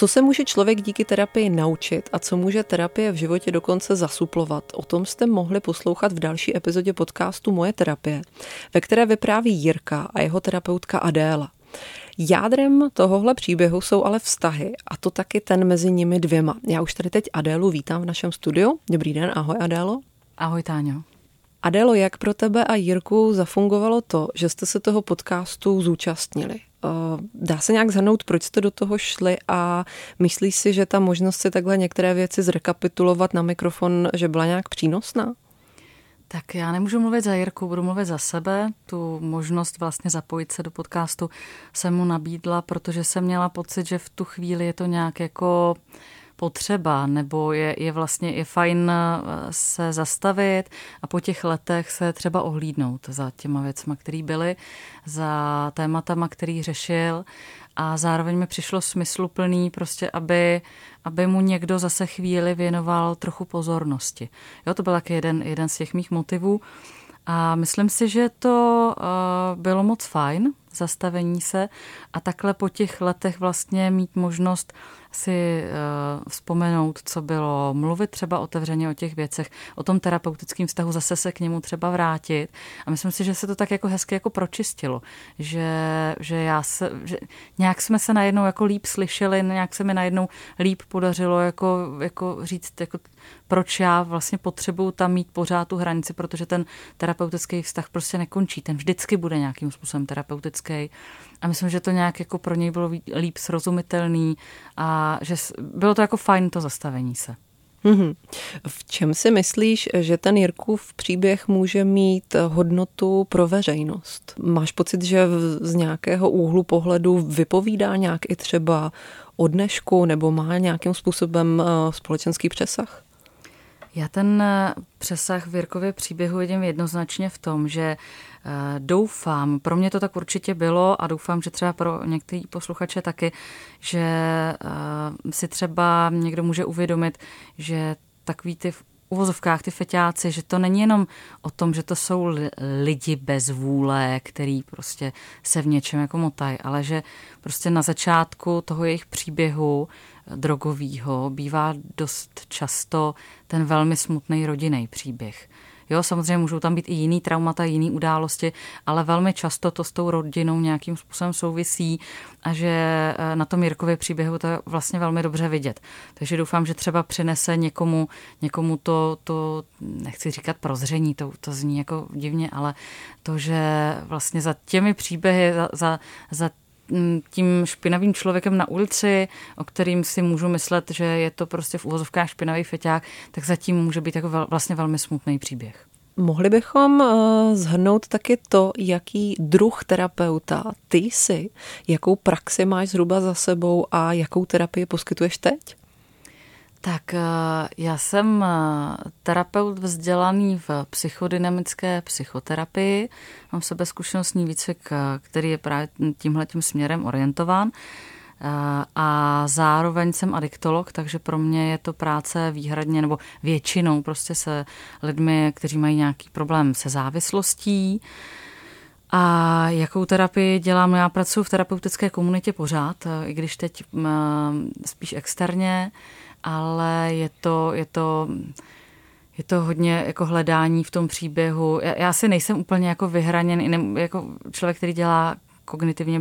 Co se může člověk díky terapii naučit a co může terapie v životě dokonce zasuplovat? O tom jste mohli poslouchat v další epizodě podcastu Moje terapie, ve které vypráví Jirka a jeho terapeutka Adéla. Jádrem tohohle příběhu jsou ale vztahy a to taky ten mezi nimi dvěma. Já už tady teď Adélu vítám v našem studiu. Dobrý den, ahoj Adélo. Ahoj Táňo. Adélo, jak pro tebe a Jirku zafungovalo to, že jste se toho podcastu zúčastnili? Eh, dá se nějak zhrnout, proč jste do toho šli a myslíš si, že ta možnost si takhle některé věci zrekapitulovat na mikrofon, že byla nějak přínosná? Tak já nemůžu mluvit za Jirku, budu mluvit za sebe. Tu možnost vlastně zapojit se do podcastu jsem mu nabídla, protože jsem měla pocit, že v tu chvíli je to nějak jako potřeba, nebo je, je vlastně je fajn eh, se zastavit a po těch letech se třeba ohlídnout za těma věcma, které byly, za tématama, který řešil a zároveň mi přišlo smysluplný prostě, aby, aby mu někdo zase chvíli věnoval trochu pozornosti. Jo, to byl taky jeden, jeden z těch mých motivů. A myslím si, že to uh, bylo moc fajn, zastavení se a takhle po těch letech vlastně mít možnost si uh, vzpomenout, co bylo, mluvit třeba otevřeně o těch věcech, o tom terapeutickém vztahu, zase se k němu třeba vrátit. A myslím si, že se to tak jako hezky jako pročistilo, že, že já se, že nějak jsme se najednou jako líp slyšeli, nějak se mi najednou líp podařilo jako, jako říct, jako, proč já vlastně potřebuju tam mít pořád tu hranici, protože ten terapeutický vztah prostě nekončí, ten vždycky bude nějakým způsobem terapeutický. A myslím, že to nějak jako pro něj bylo líp srozumitelný a že bylo to jako fajn to zastavení se. Mm-hmm. V čem si myslíš, že ten Jirkův příběh může mít hodnotu pro veřejnost? Máš pocit, že z nějakého úhlu pohledu vypovídá nějak i třeba o dnešku nebo má nějakým způsobem eh, společenský přesah? Já ten eh, přesah v Jirkově příběhu vidím jednoznačně v tom, že eh, doufám, pro mě to tak určitě bylo a doufám, že třeba pro některý posluchače taky, že eh, si třeba někdo může uvědomit, že takový ty uvozovkách ty feťáci, že to není jenom o tom, že to jsou lidi bez vůle, který prostě se v něčem jako motají, ale že prostě na začátku toho jejich příběhu drogového bývá dost často ten velmi smutný rodinný příběh. Jo, samozřejmě můžou tam být i jiný traumata, jiný události, ale velmi často to s tou rodinou nějakým způsobem souvisí a že eh, na tom Jirkově příběhu to je vlastně velmi dobře vidět. Takže doufám, že třeba přinese někomu, někomu to, to nechci říkat prozření, to, to zní jako divně, ale to, že vlastně za těmi příběhy, za, za, za tím špinavým člověkem na ulici, o kterým si můžu myslet, že je to prostě v úvozovkách špinavý feťák, tak zatím může být jako vlastně velmi smutný příběh. Mohli bychom uh, zhrnout taky to, jaký druh terapeuta ty jsi, jakou praxi máš zhruba za sebou a jakou terapii poskytuješ teď? Tak eh, já jsem eh, terapeut vzdělaný v psychodynamické psychoterapii. Mám sebe zkušenostní výcvik, eh, který je právě tímhle tím směrem orientován. A zároveň jsem adiktolog, takže pro mě je to práce výhradně nebo většinou prostě se lidmi, kteří mají nějaký problém se závislostí. A jakou terapii dělám? Já pracuji v terapeutické komunitě pořád, i když teď spíš externě ale je to, je to, je to hodně jako hledání v tom příběhu. Já, já si nejsem úplně jako vyhraněn, jako člověk, který dělá kognitivně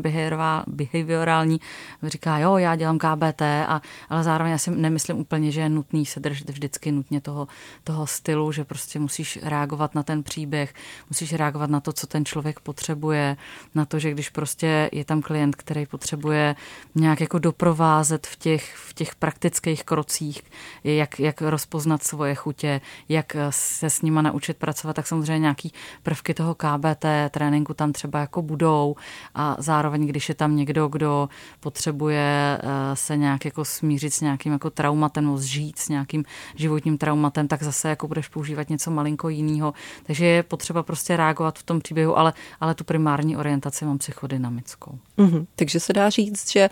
behaviorální, říká, jo, já dělám KBT, a, ale zároveň já si nemyslím úplně, že je nutný se držet vždycky nutně toho, toho stylu, že prostě musíš reagovat na ten příběh, musíš reagovat na to, co ten člověk potřebuje, na to, že když prostě je tam klient, který potřebuje nějak jako doprovázet v těch, v těch praktických krocích, jak, jak rozpoznat svoje chutě, jak se s nima naučit pracovat, tak samozřejmě nějaký prvky toho KBT tréninku tam třeba jako budou a zároveň, když je tam někdo, kdo potřebuje se nějak jako smířit s nějakým jako traumatem, no zžít s nějakým životním traumatem, tak zase jako budeš používat něco malinko jiného. Takže je potřeba prostě reagovat v tom příběhu, ale, ale tu primární orientaci mám psychodynamickou. Mm-hmm. Takže se dá říct, že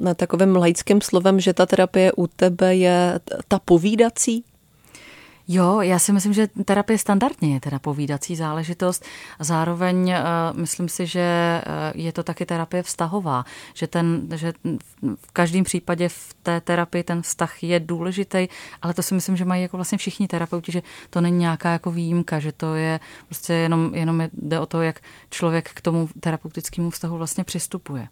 uh, takovým laickým slovem, že ta terapie u tebe je ta povídací? Jo, já si myslím, že terapie standardně je teda povídací záležitost. Zároveň uh, myslím si, že uh, je to taky terapie vztahová, že, ten, že v každém případě v té terapii ten vztah je důležitý, ale to si myslím, že mají jako vlastně všichni terapeuti, že to není nějaká jako výjimka, že to je prostě jenom, jenom jde o to, jak člověk k tomu terapeutickému vztahu vlastně přistupuje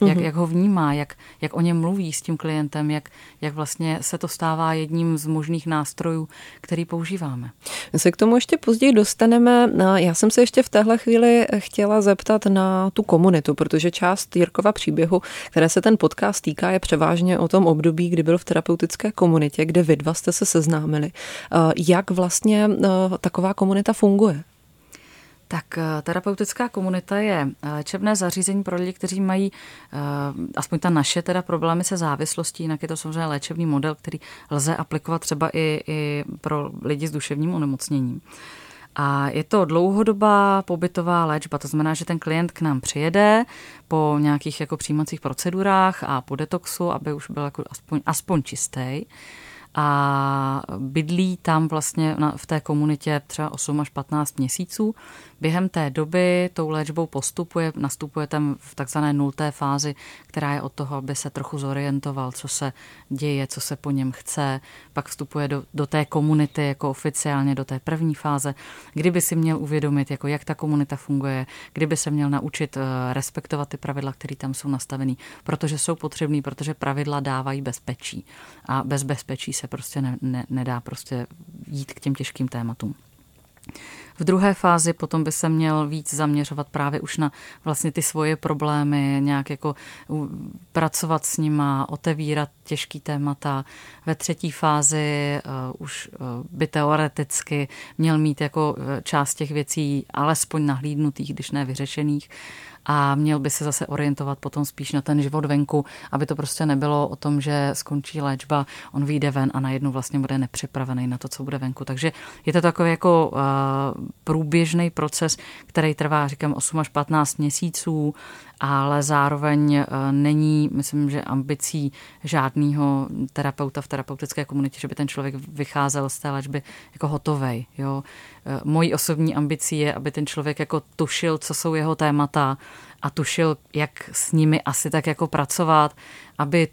jak, mhm. jak ho vnímá, jak, jak o něm mluví s tím klientem, jak, jak vlastně se to stává jedním z možných nástrojů, který používáme. My se k tomu ještě později dostaneme. Já jsem se ještě v téhle chvíli chtěla zeptat na tu komunitu, protože část Jirkova příběhu, které se ten podcast týká, je převážně o tom období, kdy byl v terapeutické komunitě, kde vy dva jste se seznámili. Jak vlastně taková komunita funguje? Tak eh, terapeutická komunita je eh, léčebné zařízení pro lidi, kteří mají eh, aspoň ta naše teda problémy se závislostí, jinak je to samozřejmě léčebný model, který lze aplikovat třeba i, i pro lidi s duševním onemocněním. A je to dlouhodobá pobytová léčba, to znamená, že ten klient k nám přijede po nějakých jako přijímacích procedurách a po detoxu, aby už byl jako aspoň, aspoň čistý a bydlí tam vlastně v té komunitě třeba 8 až 15 měsíců Během té doby tou léčbou postupuje, nastupuje tam v takzvané nulté fázi, která je od toho, aby se trochu zorientoval, co se děje, co se po něm chce. Pak vstupuje do, do té komunity jako oficiálně do té první fáze, kdyby si měl uvědomit, jako jak ta komunita funguje, kdyby se měl naučit eh, respektovat ty pravidla, které tam jsou nastavený, protože jsou potřebný, protože pravidla dávají bezpečí. A bez bezpečí se prostě ne, ne, nedá prostě jít k těm těžkým tématům. V druhé fázi potom by se měl víc zaměřovat právě už na vlastně ty svoje problémy, nějak jako pracovat s nima, otevírat těžký témata. Ve třetí fázi uh, už uh, by teoreticky měl mít jako uh, část těch věcí alespoň nahlídnutých, když ne vyřešených a měl by se zase orientovat potom spíš na ten život venku, aby to prostě nebylo o tom, že skončí léčba, on vyjde ven a najednou vlastně bude nepřipravený na to, co bude venku. Takže je to takový jako uh, průběžný proces, který trvá, říkám, 8 až 15 měsíců ale zároveň eh, není, myslím, že ambicí žádného terapeuta v terapeutické komunitě, že by ten člověk vycházel z té léčby jako hotovej. Jo. Eh, mojí osobní ambicí je, aby ten člověk jako tušil, co jsou jeho témata a tušil, jak s nimi asi tak jako pracovat, aby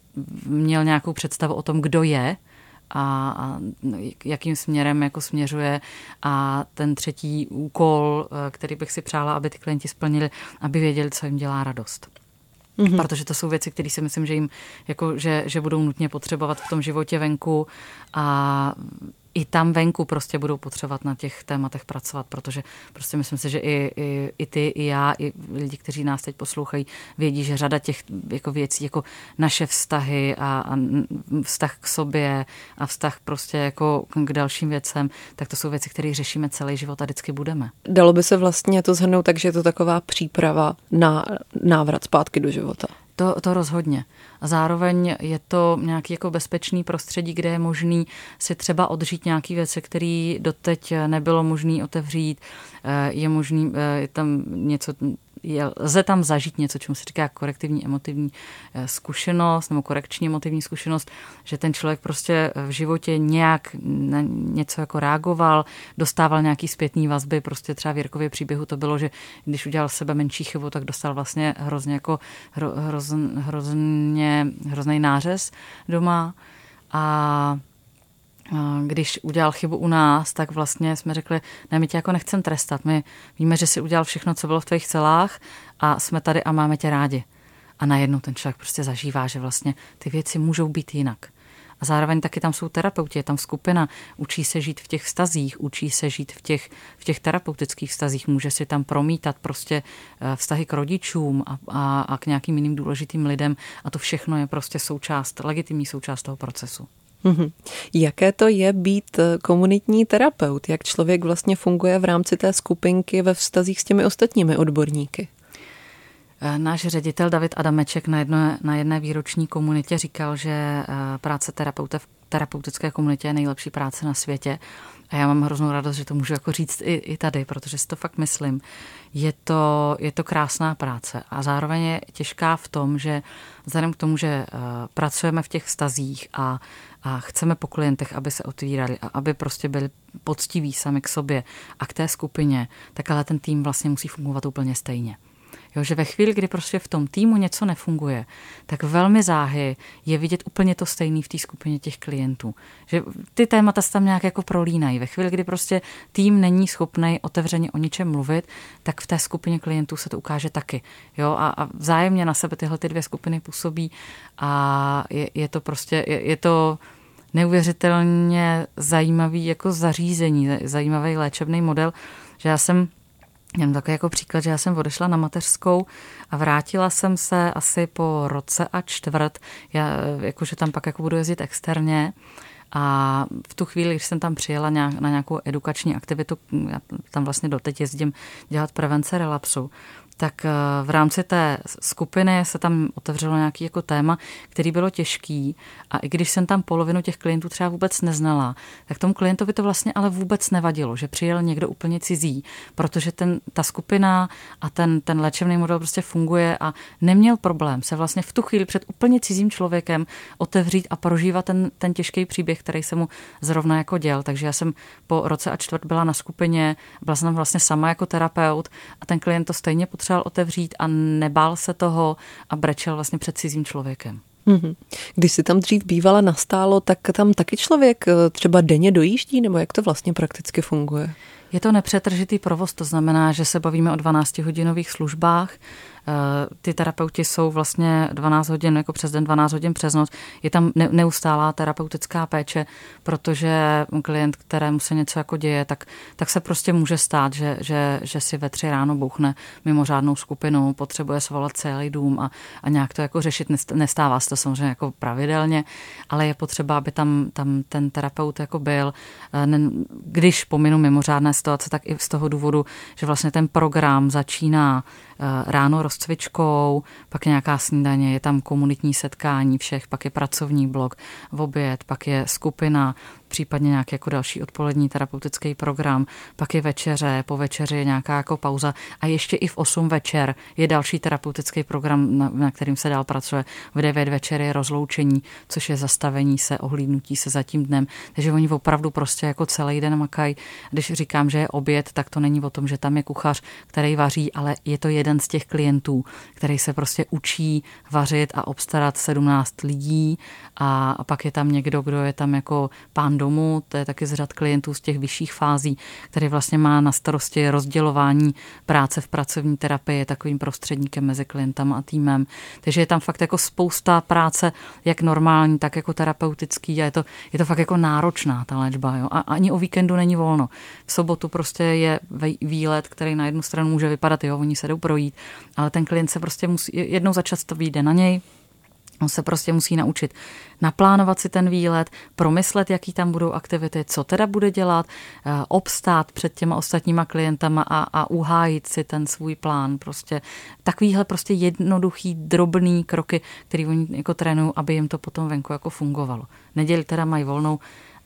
měl nějakou představu o tom, kdo je, a, a no, jakým směrem jako směřuje. A ten třetí úkol, eh, který bych si přála, aby ty klienti splnili, aby věděli, co jim dělá radost. Mm-hmm. Protože to jsou věci, které si myslím, že jim jako, že, že budou nutně potřebovat v tom životě venku a i tam venku prostě budou potřebovat na těch tématech pracovat, protože prostě myslím si, že i, i, i ty, i já, i lidi, kteří nás teď poslouchají, vědí, že řada těch jako věcí, jako naše vztahy a, a vztah k sobě a vztah prostě jako k dalším věcem, tak to jsou věci, které řešíme celý život a vždycky budeme. Dalo by se vlastně to zhrnout tak, že je to taková příprava na návrat zpátky do života. To, to rozhodně. A zároveň je to nějaký jako bezpečný prostředí, kde je možný si třeba odřít nějaké věci, které doteď nebylo možné otevřít. Eh, je možný eh, je tam něco je, lze tam zažít něco, čemu se říká korektivní emotivní eh, zkušenost nebo korekční emotivní zkušenost, že ten člověk prostě v životě nějak na něco jako reagoval, dostával nějaký zpětný vazby, prostě třeba v Jirkově příběhu to bylo, že když udělal sebe menší chybu, tak dostal vlastně hrozně jako hro, hrozně, hrozný nářez doma a když udělal chybu u nás, tak vlastně jsme řekli, ne, my tě jako nechcem trestat, my víme, že jsi udělal všechno, co bylo v tvých celách a jsme tady a máme tě rádi. A najednou ten člověk prostě zažívá, že vlastně ty věci můžou být jinak. A zároveň taky tam jsou terapeuti, je tam skupina, učí se žít v těch vztazích, učí se žít v těch, v těch terapeutických vztazích, může si tam promítat prostě eh, vztahy k rodičům a, a, a k nějakým jiným důležitým lidem a to všechno je prostě součást, legitimní součást toho procesu. Mm-hmm. Jaké to je být eh, komunitní terapeut? Jak člověk vlastně funguje v rámci té skupinky ve vztazích s těmi ostatními odborníky? Eh, náš ředitel David Adameček na, jedno, na jedné výroční komunitě říkal, že eh, práce terapeuta v terapeutické komunitě je nejlepší práce na světě. A já mám hroznou radost, že to můžu jako říct i, i tady, protože si to fakt myslím. Je to, je to krásná práce a zároveň je těžká v tom, že vzhledem k tomu, že pracujeme v těch vztazích a, a chceme po klientech, aby se otvírali a aby prostě byli poctiví sami k sobě a k té skupině, tak ale ten tým vlastně musí fungovat úplně stejně. Jo, že ve chvíli, kdy prostě v tom týmu něco nefunguje, tak velmi záhy je vidět úplně to stejný v té skupině těch klientů. Že ty témata se tam nějak jako prolínají. Ve chvíli, kdy prostě tým není schopný otevřeně o ničem mluvit, tak v té skupině klientů se to ukáže taky. Jo, a, a vzájemně na sebe tyhle ty dvě skupiny působí a je, je to prostě, je, je to neuvěřitelně zajímavý jako zařízení, zajímavý léčebný model, že já jsem Jen takový jako příklad, že já jsem odešla na mateřskou a vrátila jsem se asi po roce a čtvrt, já, jakože tam pak jako budu jezdit externě. A v tu chvíli, když jsem tam přijela nějak, na nějakou edukační aktivitu, já tam vlastně doteď jezdím dělat prevence relapsu, tak eh, v rámci té skupiny se tam otevřelo nějaký jako téma, který bylo těžký a i když jsem tam polovinu těch klientů třeba vůbec neznala, tak tomu klientovi to vlastně ale vůbec nevadilo, že přijel někdo úplně cizí, protože ten, ta skupina a ten, ten léčebný model prostě funguje a neměl problém se vlastně v tu chvíli před úplně cizím člověkem otevřít a prožívat ten, ten těžký příběh, který se mu zrovna jako děl. Takže já jsem po roce a čtvrt byla na skupině, byla jsem vlastně sama jako terapeut a ten klient to stejně potřeboval potřeboval otevřít a nebál se toho a brečel vlastně před cizím člověkem. Mm-hmm. Když si tam dřív bývala nastálo, tak tam taky člověk eh, třeba denně dojíždí, nebo jak to vlastně prakticky funguje? Je to nepřetržitý provoz, to znamená, že se bavíme o 12-hodinových službách. Eh, ty terapeuti jsou vlastně 12 hodin, jako přes den 12 hodin přes noc. Je tam neustálá terapeutická péče, protože klient, kterému se něco jako děje, tak, tak se prostě může stát, že, že, že si ve tři ráno bouchne mimořádnou skupinu, potřebuje svolat celý dům a, a nějak to jako řešit. Nestává se to samozřejmě jako pravidelně, ale je potřeba, aby tam, tam ten terapeut jako byl. Eh, když pominu mimořádné situace, tak i z toho důvodu, že vlastně ten program začíná ráno rozcvičkou, pak nějaká snídaně, je tam komunitní setkání všech, pak je pracovní blok, v oběd, pak je skupina, případně nějaký jako další odpolední terapeutický program, pak je večeře, po večeři je nějaká jako pauza a ještě i v 8 večer je další terapeutický program, na, na kterým se dál pracuje. V 9 večer je rozloučení, což je zastavení se, ohlídnutí se za tím dnem. Takže oni opravdu prostě jako celý den makají. Když říkám, že je oběd, tak to není o tom, že tam je kuchař, který vaří, ale je to jeden z těch klientů, který se prostě učí vařit a obstarat 17 lidí a, a pak je tam někdo, kdo je tam jako pán domu, to je taky z řad klientů z těch vyšších fází, který vlastně má na starosti rozdělování práce v pracovní terapii, takovým prostředníkem mezi klientem a týmem. Takže je tam fakt jako spousta práce, jak normální, tak jako terapeutický a je to, je to fakt jako náročná ta léčba. Jo? A ani o víkendu není volno. V sobotu prostě je výlet, který na jednu stranu může vypadat, jo, oni se jdou projít, ale ten klient se prostě musí, jednou za čas to vyjde na něj, On se prostě musí naučit naplánovat si ten výlet, promyslet, jaký tam budou aktivity, co teda bude dělat, eh, obstát před těma ostatníma klientama a, a uhájit si ten svůj plán. Prostě takovýhle prostě jednoduchý, drobný kroky, který oni jako trénují, aby jim to potom venku jako fungovalo. Neděli teda mají volnou,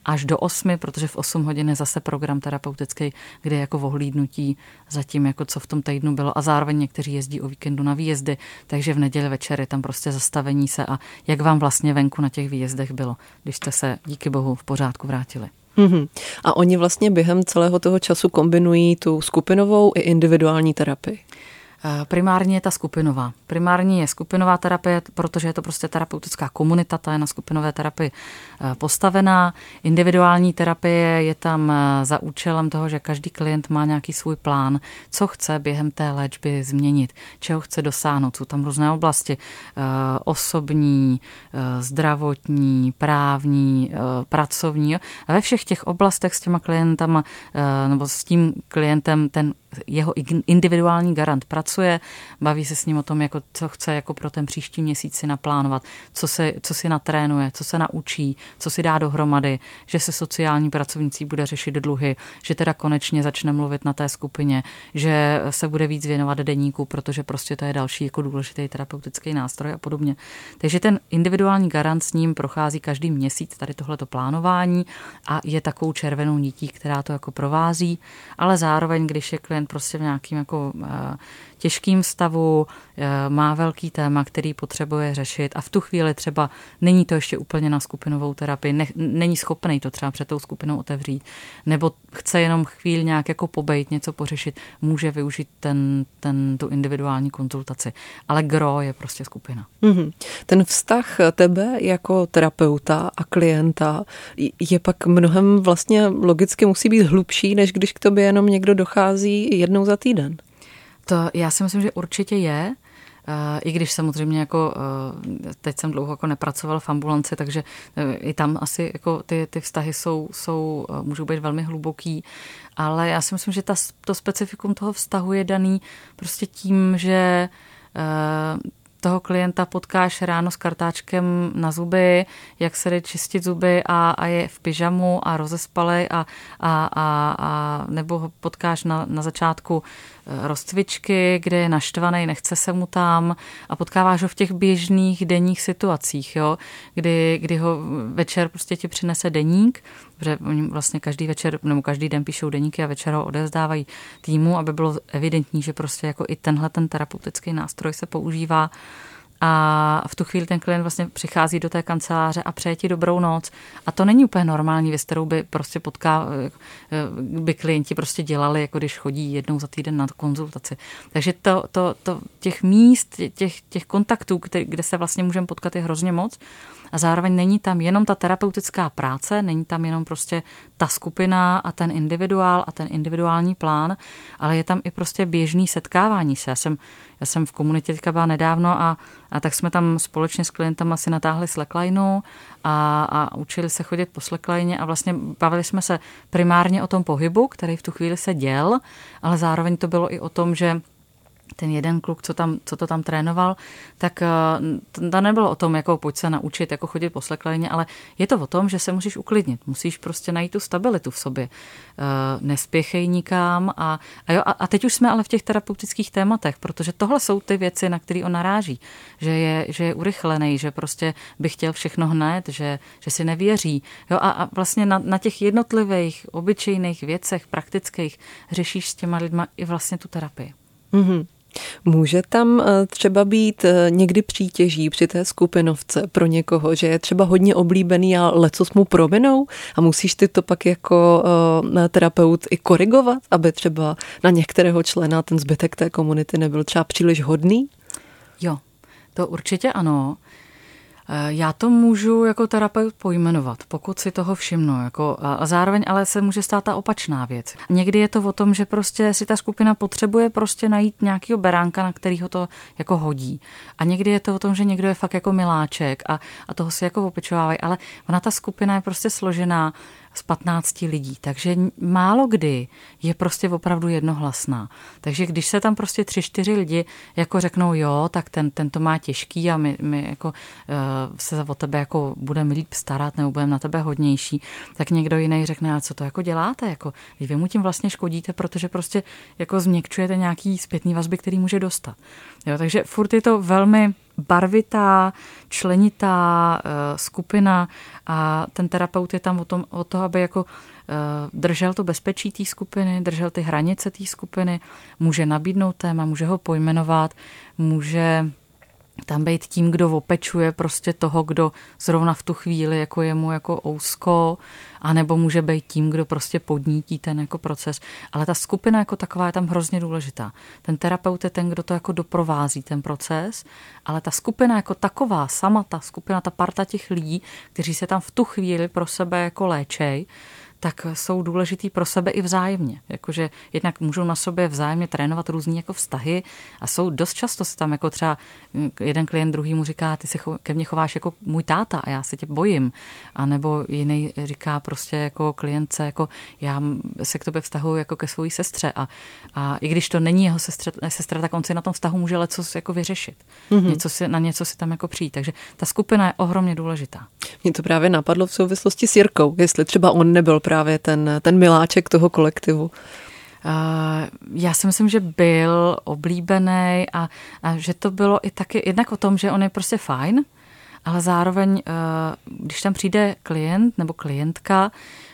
až do 8, protože v 8 hodin je zase program terapeutický, kde je jako vohlídnutí zatím, jako co v tom týdnu bylo a zároveň někteří jezdí o víkendu na výjezdy, takže v neděli večer je tam prostě zastavení se a jak vám vlastně venku na těch výjezdech bylo, když jste se díky bohu v pořádku vrátili. Mm-hmm. A oni vlastně během celého toho času kombinují tu skupinovou i individuální terapii. Eh, primárně je ta skupinová. Primární je skupinová terapie, protože je to prostě terapeutická komunita, ta je na skupinové terapii eh, postavená. Individuální terapie je tam eh, za účelem toho, že každý klient má nějaký svůj plán, co chce během té léčby změnit, čeho chce dosáhnout. Jsou tam různé oblasti, osobní, zdravotní, právní, pracovní. A ve všech těch oblastech s těma klientama nebo s tím klientem ten jeho individuální garant pracuje, baví se s ním o tom, jako, co chce jako pro ten příští měsíc si naplánovat, co, se, co si natrénuje, co se naučí, co si dá dohromady, že se sociální pracovnící bude řešit dluhy, že teda konečně začne mluvit na té skupině, že se bude víc věnovat deníku, protože prostě to je další jako důležitý terapeutický nástroj a podobně. Takže ten individuální garant s ním prochází každý měsíc tady tohleto plánování a je takovou červenou nití, která to jako provází, ale zároveň, když je klient prostě v nějakým jako eh, těžkým stavu, eh, má velký téma, který potřebuje řešit a v tu chvíli třeba není to ještě úplně na skupinovou terapii, ne, není schopný to třeba před tou skupinou otevřít, nebo chce jenom chvíli nějak jako pobejt, něco pořešit, může využít ten, ten, tu individuální konzultaci. Ale gro je prostě skupina. Mm-hmm. Ten vztah tebe jako terapeuta a klienta je pak mnohem vlastně logicky musí být hlubší, než když k tobě jenom někdo dochází jednou za týden. To já si myslím, že určitě je. Eh, I když samozřejmě jako eh, teď jsem dlouho jako nepracoval v ambulanci, takže eh, i tam asi jako ty, ty vztahy jsou, jsou, můžou být velmi hluboký, ale já si myslím, že ta, to specifikum toho vztahu je daný prostě tím, že toho klienta potkáš ráno s kartáčkem na zuby, jak se jde čistit zuby a, a je v pyžamu a rozespalej a, a, a, a nebo ho potkáš na, na začátku rozcvičky, kde je naštvaný, nechce se mu tam a potkáváš ho v těch běžných denních situacích, jo, kdy, kdy ho večer prostě ti přinese deník, protože oni vlastně každý večer nebo každý den píšou deníky a večer ho odezdávají týmu, aby bylo evidentní, že prostě jako i tenhle ten terapeutický nástroj se používá a v tu chvíli ten klient vlastně přichází do té kanceláře a přeje ti dobrou noc. A to není úplně normální věc, kterou by prostě potká, by klienti prostě dělali, jako když chodí jednou za týden na konzultaci. Takže to, to, to těch míst, těch, těch kontaktů, kde se vlastně můžeme potkat, je hrozně moc a zároveň není tam jenom ta terapeutická práce, není tam jenom prostě ta skupina a ten individuál a ten individuální plán, ale je tam i prostě běžný setkávání se. Já jsem, já jsem v komunitě teďka byla nedávno a, a tak jsme tam společně s klientama si natáhli slacklineu a, a učili se chodit po slackline a vlastně bavili jsme se primárně o tom pohybu, který v tu chvíli se děl, ale zároveň to bylo i o tom, že ten jeden kluk, co, tam, co to tam trénoval, tak eh, to nebylo o tom, jako pojď se naučit, jako chodit po sleklejně, ale je to o tom, že se musíš uklidnit, musíš prostě najít tu stabilitu v sobě. Eh, nespěchej nikam a, a, jo, a, a teď už jsme ale v těch terapeutických tématech, protože tohle jsou ty věci, na které on naráží, že je, že je urychlený, že prostě by chtěl všechno hned, že, že si nevěří. Jo, a, a vlastně na, na těch jednotlivých, obyčejných věcech, praktických, řešíš s těma lidma i vlastně tu terapii. Mm-hmm. Může tam eh, třeba být eh, někdy přítěží při té skupinovce pro někoho, že je třeba hodně oblíbený a lecos mu prominou a musíš ty to pak jako eh, terapeut i korigovat, aby třeba na některého člena ten zbytek té komunity nebyl třeba příliš hodný? Jo, to určitě ano. Eh, já to můžu jako terapeut pojmenovat, pokud si toho všimnu. Jako, a zároveň ale se může stát ta opačná věc. Někdy je to o tom, že prostě si ta skupina potřebuje prostě najít nějakého beránka, na kterýho to jako hodí. A někdy je to o tom, že někdo je fakt jako miláček a, a toho si jako opečovávají. Ale ona ta skupina je prostě složená z 15 lidí, takže málo kdy je prostě opravdu jednohlasná. Takže když se tam prostě tři, čtyři lidi jako řeknou, jo, tak ten, ten to má těžký a my, my jako uh, se o tebe jako budeme líp starat nebo budeme na tebe hodnější, tak někdo jiný řekne, a co to jako děláte, jako vy mu tím vlastně škodíte, protože prostě jako změkčujete nějaký zpětný vazby, který může dostat. Jo, takže furt je to velmi barvitá, členitá uh, skupina a ten terapeut je tam o, tom, o to, aby jako uh, držel to bezpečí té skupiny, držel ty hranice té skupiny, může nabídnout téma, může ho pojmenovat, může tam být tím, kdo opečuje prostě toho, kdo zrovna v tu chvíli jako je mu jako ousko, anebo může být tím, kdo prostě podnítí ten jako proces. Ale ta skupina jako taková je tam hrozně důležitá. Ten terapeut je ten, kdo to jako doprovází ten proces, ale ta skupina jako taková, sama ta skupina, ta parta těch lidí, kteří se tam v tu chvíli pro sebe jako léčej, tak jsou důležitý pro sebe i vzájemně. Jakože jednak můžou na sobě vzájemně trénovat různý jako vztahy a jsou dost často se tam jako třeba jeden klient druhý mu říká, ty se ke mně chováš jako můj táta a já se tě bojím. A nebo jiný říká prostě jako klientce, jako já se k tobě vztahuji jako ke své sestře a, a i když to není jeho sestra, sestra, tak on si na tom vztahu může leco jako vyřešit. Mm-hmm. Něco si, na něco si tam jako přijít. Takže ta skupina je ohromně důležitá. Mě to právě napadlo v souvislosti s Jirkou, jestli třeba on nebyl právě ten, ten miláček toho kolektivu. Já si myslím, že byl oblíbený a, a že to bylo i taky jednak o tom, že on je prostě fajn, ale zároveň, uh, když tam přijde klient nebo klientka,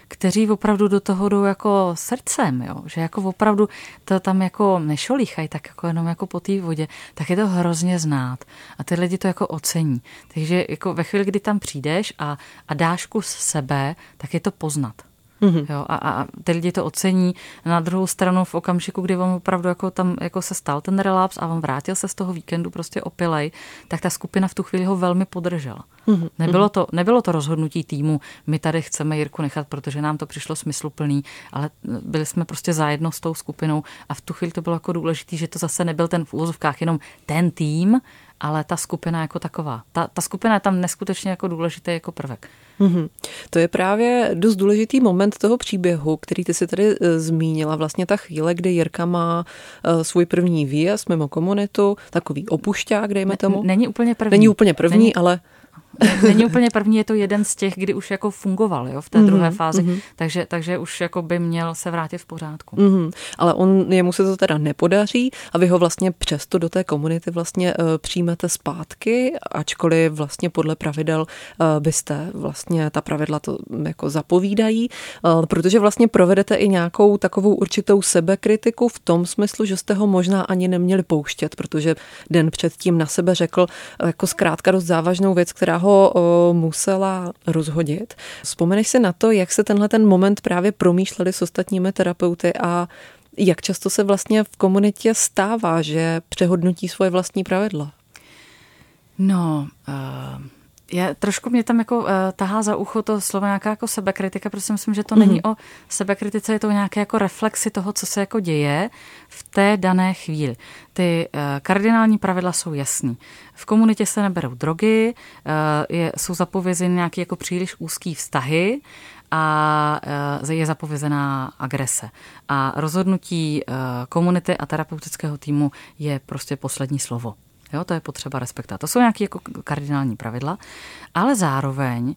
kteří opravdu do toho jdou jako srdcem, jo? že jako opravdu to tam jako nešolíchají tak jako jenom jako po té vodě, tak je to hrozně znát a ty lidi to jako ocení. Takže jako ve chvíli, kdy tam přijdeš a, a dáš kus sebe, tak je to poznat. Mm-hmm. Jo, a, a ty lidi to ocení. Na druhou stranu v okamžiku, kdy on opravdu jako tam jako se stal ten relaps a on vrátil se z toho víkendu prostě opilej, tak ta skupina v tu chvíli ho velmi podržela. Mm-hmm. Nebylo, to, nebylo to rozhodnutí týmu, my tady chceme Jirku nechat, protože nám to přišlo smysluplný, ale byli jsme prostě zajedno s tou skupinou a v tu chvíli to bylo jako důležité, že to zase nebyl ten v úvozovkách jenom ten tým, ale ta skupina jako taková. Ta, ta skupina je tam neskutečně jako důležitý jako prvek. Mm-hmm. To je právě dost důležitý moment toho příběhu, který ty si tady e, zmínila. Vlastně ta chvíle, kdy Jirka má e, svůj první výjezd mimo komunitu, takový opušťák, dejme tomu. Není úplně první. Není úplně první, Není... ale Není úplně první, je to jeden z těch, kdy už jako fungoval jo, v té mm-hmm, druhé fázi, mm-hmm. takže, takže už jako by měl se vrátit v pořádku. Mm-hmm. Ale on, jemu se to teda nepodaří a vy ho vlastně přesto do té komunity vlastně uh, přijmete zpátky, ačkoliv vlastně podle pravidel uh, byste vlastně ta pravidla to jako zapovídají, uh, protože vlastně provedete i nějakou takovou určitou sebekritiku v tom smyslu, že jste ho možná ani neměli pouštět, protože den předtím na sebe řekl jako zkrátka dost závažnou věc, která ho o, musela rozhodit. Vzpomeneš si na to, jak se tenhle ten moment právě promýšleli s ostatními terapeuty a jak často se vlastně v komunitě stává, že přehodnotí svoje vlastní pravidla? No, uh je, trošku mě tam jako uh, tahá za ucho to slovo nějaká jako sebekritika, protože myslím, že to mm-hmm. není o sebekritice, je to nějaké jako reflexy toho, co se jako děje v té dané chvíli. Ty uh, kardinální pravidla jsou jasný. V komunitě se neberou drogy, uh, je, jsou zapovězeny nějaké jako příliš úzký vztahy, a je zapovězená agrese. A rozhodnutí komunity a terapeutického týmu je prostě poslední slovo. Jo, to je potřeba respektovat. To jsou nějaké jako kardinální pravidla, ale zároveň uh,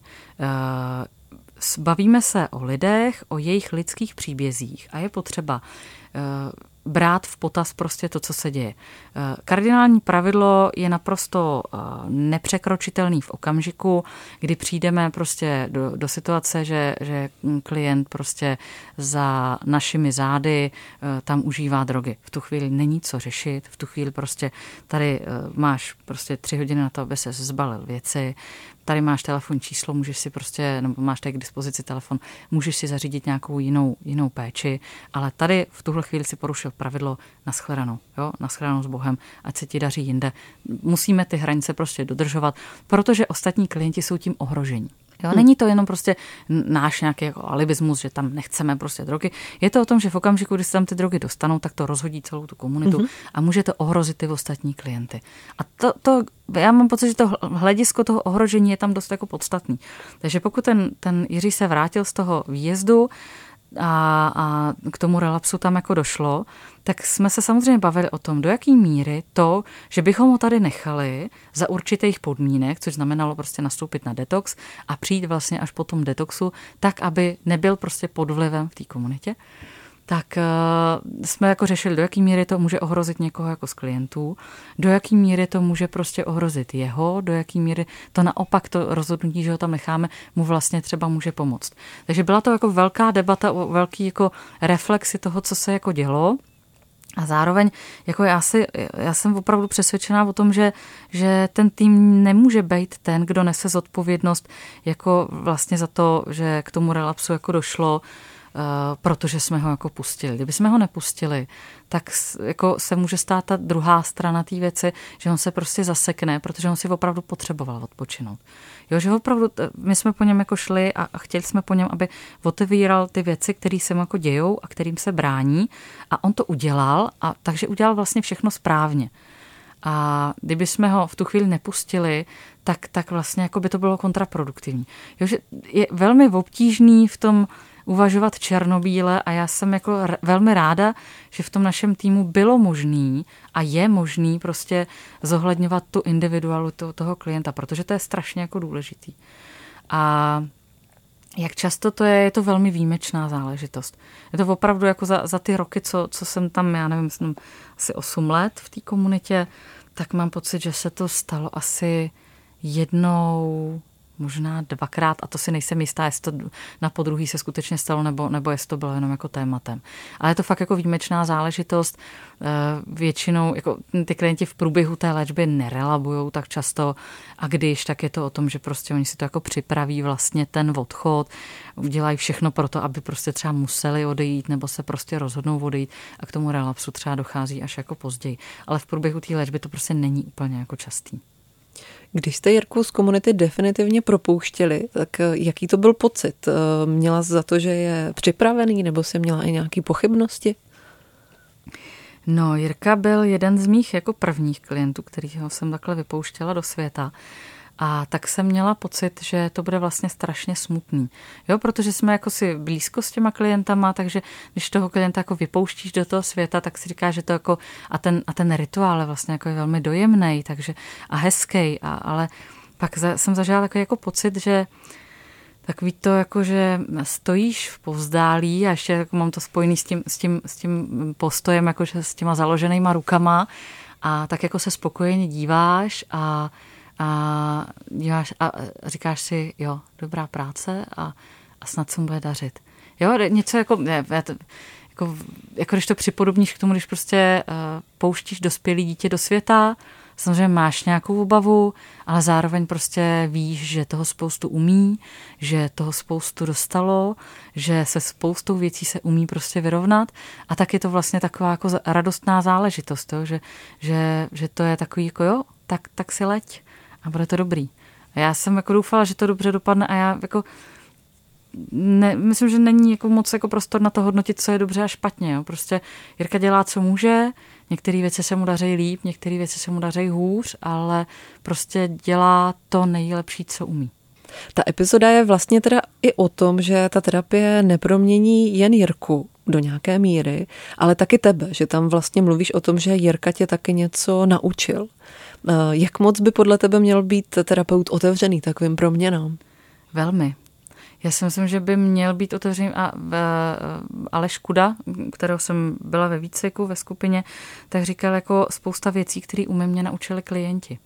bavíme se o lidech, o jejich lidských příbězích a je potřeba uh, brát v potaz prostě to, co se děje. Eh, kardinální pravidlo je naprosto nepřekročitelný v okamžiku, kdy přijdeme prostě do, do situace, že, že klient prostě za našimi zády tam užívá drogy. V tu chvíli není co řešit, v tu chvíli prostě tady máš prostě tři hodiny na to, aby se zbalil věci, tady máš telefonní číslo, můžeš si prostě, nebo máš tady k dispozici telefon, můžeš si zařídit nějakou jinou, jinou péči, ale tady v tuhle chvíli si porušil pravidlo na shledanou, jo, na shledanou s Bohem, ať se ti daří jinde. Musíme ty hranice prostě dodržovat, protože ostatní klienti jsou tím ohrožení. Jo, není to jenom prostě náš nějaký jako alibismus, že tam nechceme prostě drogy. Je to o tom, že v okamžiku, kdy se tam ty drogy dostanou, tak to rozhodí celou tu komunitu hmm. a může to ohrozit ty ostatní klienty. A to, to, já mám pocit, že to hledisko toho ohrožení je tam dost jako podstatný. Takže pokud ten, ten Jiří se vrátil z toho výjezdu, a, a k tomu relapsu tam jako došlo, tak jsme se samozřejmě bavili o tom, do jaký míry to, že bychom ho tady nechali za určitých podmínek, což znamenalo prostě nastoupit na detox a přijít vlastně až po tom detoxu, tak, aby nebyl prostě pod vlivem v té komunitě, tak uh, jsme jako řešili, do jaký míry to může ohrozit někoho jako z klientů, do jaký míry to může prostě ohrozit jeho, do jaký míry to naopak to rozhodnutí, že ho tam necháme, mu vlastně třeba může pomoct. Takže byla to jako velká debata velký jako reflexy toho, co se jako dělo. A zároveň, jako já, si, já jsem opravdu přesvědčená o tom, že, že ten tým nemůže být ten, kdo nese zodpovědnost jako vlastně za to, že k tomu relapsu jako došlo, protože jsme ho jako pustili. Kdyby jsme ho nepustili, tak jako se může stát ta druhá strana té věci, že on se prostě zasekne, protože on si opravdu potřeboval odpočinout. Jo, že opravdu, my jsme po něm jako šli a chtěli jsme po něm, aby otevíral ty věci, které se mu jako dějou a kterým se brání a on to udělal a takže udělal vlastně všechno správně. A kdyby jsme ho v tu chvíli nepustili, tak, tak vlastně jako by to bylo kontraproduktivní. Jo, že je velmi obtížný v tom uvažovat černobíle a já jsem jako velmi ráda, že v tom našem týmu bylo možný a je možný prostě zohledňovat tu individualitu toho klienta, protože to je strašně jako důležitý. A jak často to je, je to velmi výjimečná záležitost. Je to opravdu jako za, za ty roky, co, co jsem tam, já nevím, jsem asi 8 let v té komunitě, tak mám pocit, že se to stalo asi jednou, možná dvakrát a to si nejsem jistá, jestli to na podruhý se skutečně stalo nebo, nebo jestli to bylo jenom jako tématem. Ale je to fakt jako výjimečná záležitost. Eh, většinou jako ty klienti v průběhu té léčby nerelabují tak často a když, tak je to o tom, že prostě oni si to jako připraví vlastně ten odchod, udělají všechno pro to, aby prostě třeba museli odejít nebo se prostě rozhodnou odejít a k tomu relapsu třeba dochází až jako později. Ale v průběhu té léčby to prostě není úplně jako častý. Když jste Jirku z komunity definitivně propouštěli, tak eh, jaký to byl pocit? Eh, měla za to, že je připravený, nebo se měla i nějaké pochybnosti? No, Jirka byl jeden z mých jako prvních klientů, kterýho jsem takhle vypouštěla do světa. A tak jsem měla pocit, že to bude vlastně strašně smutný. Jo, protože jsme jako si blízko s těma klientama, takže když toho klienta jako vypouštíš do toho světa, tak si říká, že to jako, a ten, a ten rituál je vlastně jako je velmi dojemný, takže a hezký, a, ale pak za, jsem zažila takový jako pocit, že takový to jako, že stojíš v povzdálí a ještě jako mám to spojený s tím, s tím, s tím postojem, jakože s těma založenýma rukama a tak jako se spokojeně díváš a a, díváš a říkáš si, jo, dobrá práce a, a snad se mu bude dařit. Jo, něco jako, ne, jako, jako když to připodobníš k tomu, když prostě uh, pouštíš dospělý dítě do světa, samozřejmě máš nějakou obavu, ale zároveň prostě víš, že toho spoustu umí, že toho spoustu dostalo, že se spoustou věcí se umí prostě vyrovnat a tak je to vlastně taková jako radostná záležitost, jo? Že, že, že to je takový jako jo, tak, tak si leď a bude to dobrý. A já jsem jako doufala, že to dobře dopadne a já jako ne, myslím, že není jako moc jako prostor na to hodnotit, co je dobře a špatně. Jo. Prostě Jirka dělá, co může, některé věci se mu daří líp, některé věci se mu daří hůř, ale prostě dělá to nejlepší, co umí. Ta epizoda je vlastně teda i o tom, že ta terapie nepromění jen Jirku do nějaké míry, ale taky tebe, že tam vlastně mluvíš o tom, že Jirka tě taky něco naučil. Eh, jak moc by podle tebe měl být terapeut otevřený takovým proměnám? Velmi. Já si myslím, že by měl být otevřený a v, Aleš Kuda, kterého jsem byla ve výcviku ve skupině, tak říkal jako spousta věcí, které u mě naučili klienti.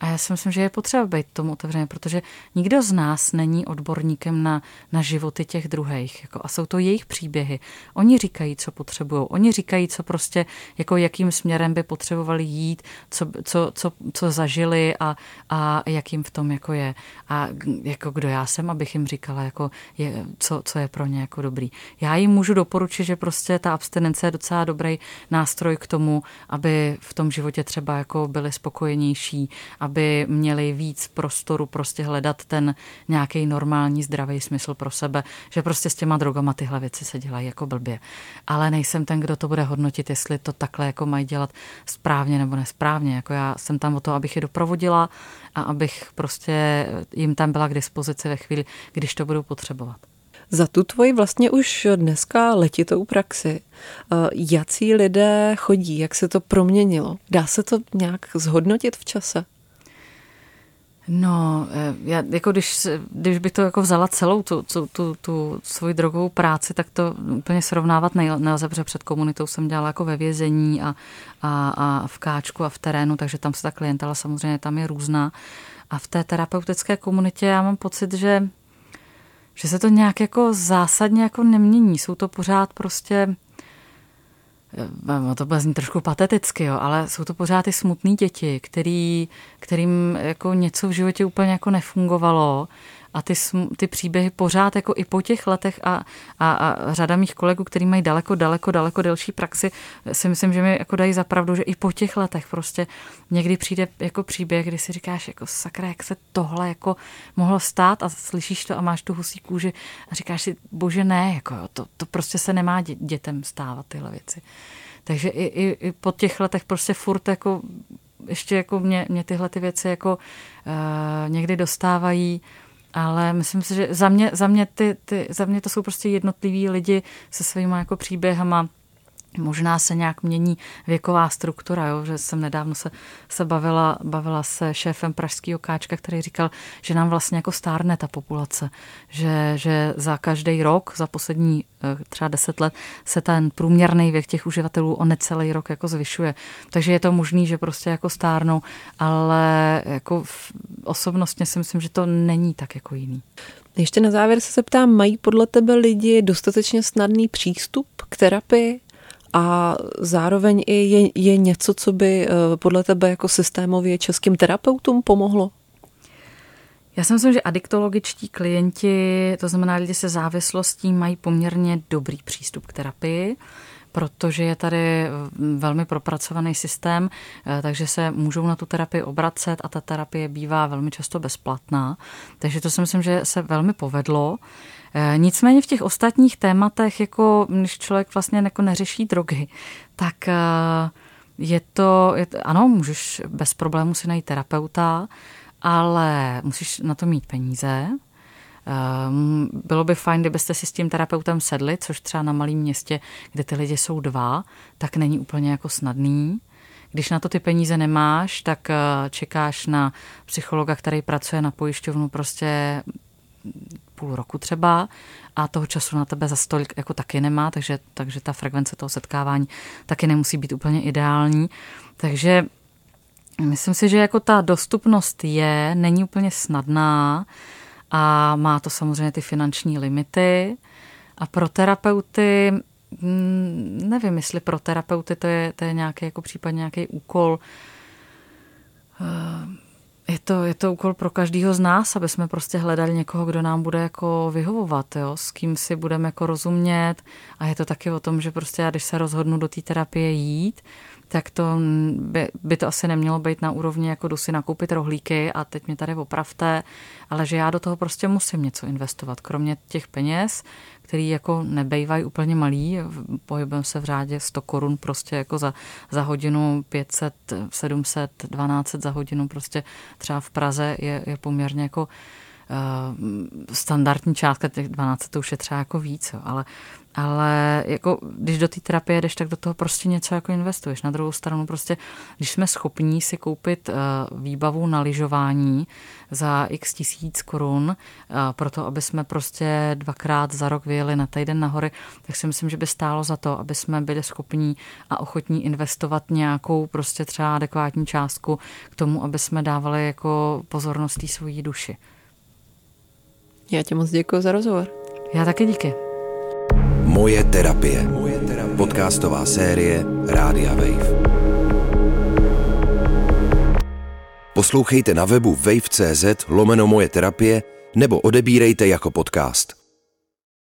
A já si myslím, že je potřeba být tomu otevřené, protože nikdo z nás není odborníkem na, na životy těch druhých. Jako, a jsou to jejich příběhy. Oni říkají, co potřebují. Oni říkají, co prostě, jako jakým směrem by potřebovali jít, co, co, co, co zažili a, a jak jim v tom jako je. A jako kdo já jsem, abych jim říkala, jako je, co, co je pro ně jako dobrý. Já jim můžu doporučit, že prostě ta abstinence je docela dobrý nástroj k tomu, aby v tom životě třeba jako byli spokojenější, aby měli víc prostoru prostě hledat ten nějaký normální zdravý smysl pro sebe, že prostě s těma drogama tyhle věci se dělají jako blbě. Ale nejsem ten, kdo to bude hodnotit, jestli to takhle jako mají dělat správně nebo nesprávně. Jako já jsem tam o to, abych je doprovodila a abych prostě jim tam byla k dispozici ve chvíli, když to budou potřebovat. Za tu tvoji vlastně už dneska letitou praxi, eh, jací lidé chodí, jak se to proměnilo? Dá se to nějak zhodnotit v čase? No, eh, já, jako když, když bych to jako vzala celou tu, tu, tu, tu svoji drogovou práci, tak to úplně srovnávat nelze, protože před komunitou jsem dělala jako ve vězení a, a, a v káčku a v terénu, takže tam se ta klientela samozřejmě tam je různá. A v té terapeutické komunitě já mám pocit, že, že se to nějak jako zásadně jako nemění. Jsou to pořád prostě to bude znít trošku pateticky, jo, ale jsou to pořád ty smutné děti, který, kterým jako něco v životě úplně jako nefungovalo a ty, ty příběhy pořád jako i po těch letech a, a, a řada mých kolegů, kteří mají daleko, daleko, daleko delší praxi, si myslím, že mi jako dají zapravdu, že i po těch letech prostě někdy přijde jako příběh, kdy si říkáš jako sakra, jak se tohle jako mohlo stát a slyšíš to a máš tu husí kůži a říkáš si, bože ne, jako to, to prostě se nemá dětem stávat tyhle věci. Takže i, i, i po těch letech prostě furt jako ještě jako mě, mě tyhle ty věci jako uh, někdy dostávají, ale myslím si, že za mě, za mě, ty, ty, za mě to jsou prostě jednotliví lidi se svými jako příběhama, Možná se nějak mění věková struktura, jo? že jsem nedávno se, se bavila, bavila se šéfem pražského káčka, který říkal, že nám vlastně jako stárne ta populace, že, že za každý rok, za poslední eh, třeba deset let se ten průměrný věk těch uživatelů o necelý rok jako zvyšuje. Takže je to možný, že prostě jako stárnou, ale jako osobnostně si myslím, že to není tak jako jiný. Ještě na závěr se zeptám, mají podle tebe lidi dostatečně snadný přístup k terapii? A zároveň i je, je něco, co by eh, podle tebe jako systémově českým terapeutům pomohlo? Já si myslím, že adiktologičtí klienti, to znamená lidi se závislostí, mají poměrně dobrý přístup k terapii protože je tady velmi propracovaný systém, eh, takže se můžou na tu terapii obracet a ta terapie bývá velmi často bezplatná. Takže to si myslím, že se velmi povedlo. Eh, nicméně v těch ostatních tématech, jako když člověk vlastně jako neřeší drogy, tak eh, je to, je to, ano, můžeš bez problému si najít terapeuta, ale musíš na to mít peníze. Um, bylo by fajn, kdybyste si s tím terapeutem sedli, což třeba na malém městě, kde ty lidi jsou dva, tak není úplně jako snadný. Když na to ty peníze nemáš, tak čekáš na psychologa, který pracuje na pojišťovnu prostě půl roku třeba a toho času na tebe za stolik jako taky nemá, takže, takže ta frekvence toho setkávání taky nemusí být úplně ideální. Takže myslím si, že jako ta dostupnost je, není úplně snadná a má to samozřejmě ty finanční limity. A pro terapeuty, mm, nevím, jestli pro terapeuty to je, to je nějaký jako případně nějaký úkol eh, je to, je to úkol pro každého z nás, aby jsme prostě hledali někoho, kdo nám bude jako vyhovovat, jo? s kým si budeme jako rozumět. A je to taky o tom, že prostě já, když se rozhodnu do té terapie jít, tak to by, by to asi nemělo být na úrovni, jako jdu si nakoupit rohlíky a teď mě tady opravte, ale že já do toho prostě musím něco investovat. Kromě těch peněz, který jako nebejvají úplně malý, pohybujeme se v řádě 100 korun prostě jako za, za hodinu, 500, 700, 1200 za hodinu prostě třeba v Praze je, je poměrně jako standardní částka, těch 12 to už je třeba jako víc, jo, ale ale jako, když do té terapie jdeš, tak do toho prostě něco jako investuješ. Na druhou stranu prostě, když jsme schopní si koupit uh, výbavu na lyžování za x tisíc korun, uh, pro to, aby jsme prostě dvakrát za rok vyjeli na týden na hory, tak si myslím, že by stálo za to, aby jsme byli schopní a ochotní investovat nějakou prostě třeba adekvátní částku k tomu, aby jsme dávali jako pozornost té svojí duši. Já ti moc děkuji za rozhovor. Já taky díky. Moje terapie. Podcastová série Rádia Wave. Poslouchejte na webu wave.cz lomeno moje terapie nebo odebírejte jako podcast.